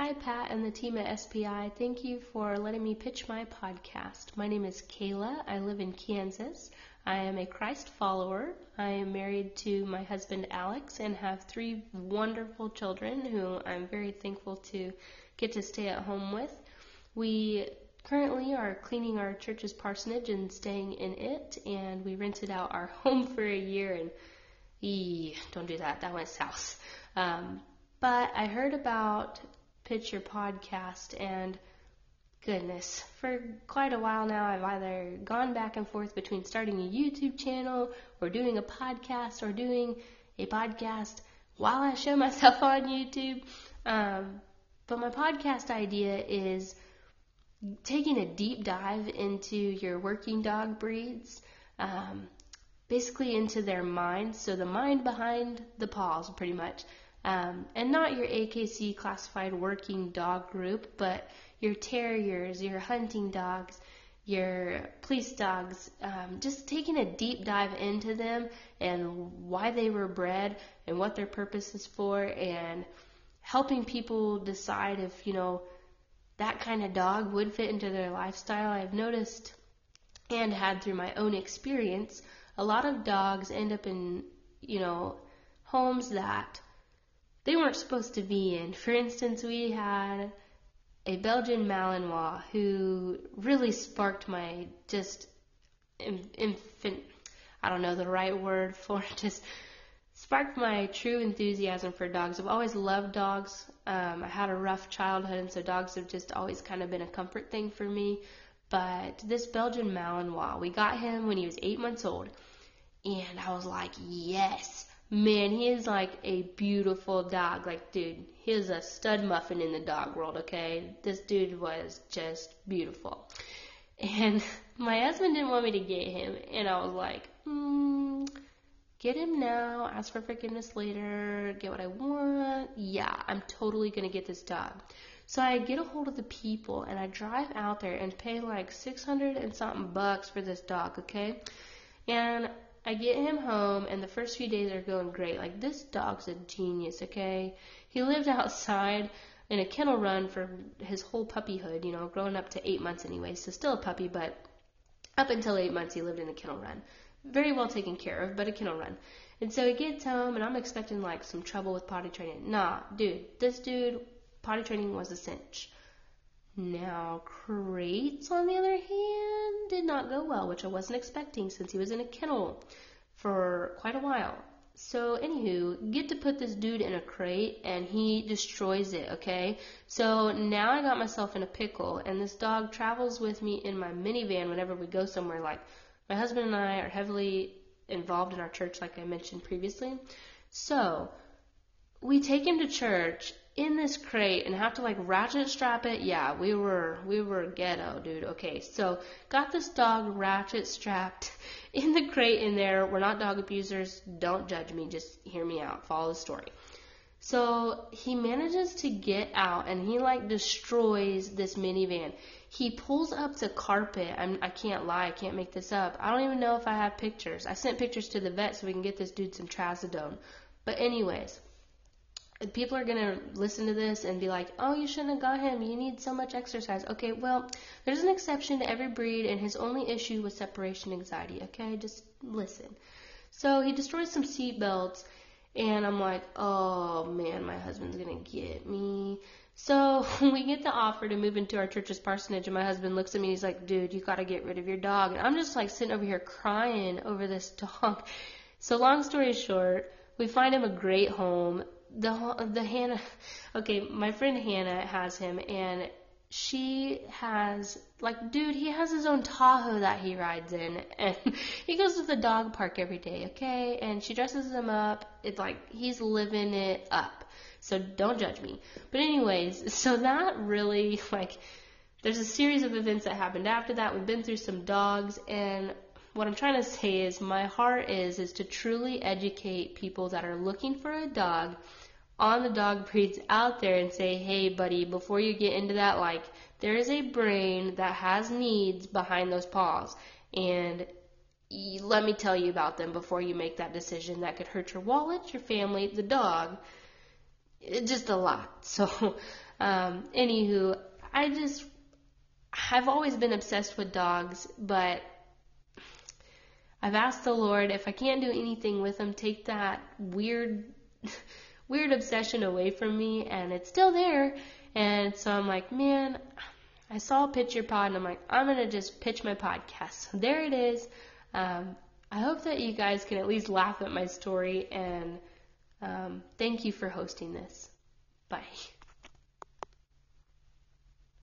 Hi, Pat and the team at SPI. Thank you for letting me pitch my podcast. My name is Kaylah. I live in Kansas. I am a Christ follower. I am married to my husband Alex and have three wonderful children who I'm very thankful to get to stay at home with. We currently are cleaning our church's parsonage and staying in it, and we rented out our home for a year and ee, don't do that. That went south. Um, but I heard about your podcast and goodness, for quite a while now I've either gone back and forth between starting a YouTube channel or doing a podcast or doing a podcast while I show myself on YouTube. Um, but my podcast idea is taking a deep dive into your working dog breeds, um, basically into their minds. So the mind behind the paws, pretty much. Um, and not your AKC classified working dog group, but your terriers, your hunting dogs, your police dogs, um, just taking a deep dive into them and why they were bred and what their purpose is for, and helping people decide if, you know, that kind of dog would fit into their lifestyle. I've noticed and had through my own experience, a lot of dogs end up in, you know, homes that they weren't supposed to be in. For instance, we had a Belgian Malinois who really sparked my just infant, I don't know the right word for it, just sparked my true enthusiasm for dogs. I've always loved dogs. Um, I had a rough childhood, and so dogs have just always kind of been a comfort thing for me. But this Belgian Malinois, we got him when he was eight months old, and I was like, yes, Man, he is like a beautiful dog. Like, dude, he a stud muffin in the dog world, okay? This dude was just beautiful. And my husband didn't want me to get him, and I was like, hmm, get him now, ask for forgiveness later, get what I want. Yeah, I'm totally gonna get this dog. So I get a hold of the people and I drive out there and pay like 600 and something bucks for this dog, okay? And I get him home, and the first few days are going great. Like, this dog's a genius, okay? He lived outside in a kennel run for his whole puppyhood, you know, growing up to eight months anyway, so still a puppy, but up until eight months he lived in a kennel run. Very well taken care of, but a kennel run. And so he gets home, and I'm expecting like some trouble with potty training. Nah, dude, this dude, potty training was a cinch. Now, crates, on the other hand, did not go well, which I wasn't expecting since he was in a kennel for quite a while. So, anywho, get to put this dude in a crate and he destroys it, okay? So now I got myself in a pickle and this dog travels with me in my minivan whenever we go somewhere. Like, my husband and I are heavily involved in our church, like I mentioned previously. So, we take him to church in this crate and have to like ratchet strap it. Yeah, we were we were ghetto, dude. Okay, so got this dog ratchet strapped in the crate in there. We're not dog abusers. Don't judge me. Just hear me out. Follow the story. So he manages to get out and he like destroys this minivan. He pulls up the carpet. I'm, I can't lie. I can't make this up. I don't even know if I have pictures. I sent pictures to the vet so we can get this dude some trazodone. But anyways, people are going to listen to this and be like, oh, you shouldn't have got him. You need so much exercise. Okay, well, there's an exception to every breed, and his only issue was separation anxiety. Okay, just listen. So he destroys some seat belts, and I'm like, oh man, my husband's going to get me. So we get the offer to move into our church's parsonage, and my husband looks at me. And he's like, "Dude, you got to get rid of your dog." And I'm just like sitting over here crying over this dog. So long story short, we find him a great home the the Hannah. Okay, my friend Hannah has him, and she has like, dude, he has his own Tahoe that he rides in, and he goes to the dog park every day. Okay, and she dresses him up. It's like he's living it up. So don't judge me. But anyways, so that really like. There's a series of events that happened after that. We've been through some dogs, and what I'm trying to say is my heart is is to truly educate people that are looking for a dog on the dog breeds out there and say, hey, buddy, before you get into that, like, there is a brain that has needs behind those paws. And let me tell you about them before you make that decision that could hurt your wallet, your family, the dog. Just a lot. So, Um, anywho, I just, I've always been obsessed with dogs, but I've asked the Lord if I can't do anything with them, take that weird, weird obsession away from me, and it's still there. And so I'm like, man, I saw a PitchPod, and I'm like, I'm gonna just pitch my podcast. So there it is. Um, I hope that you guys can at least laugh at my story, and um, thank you for hosting this. Bye.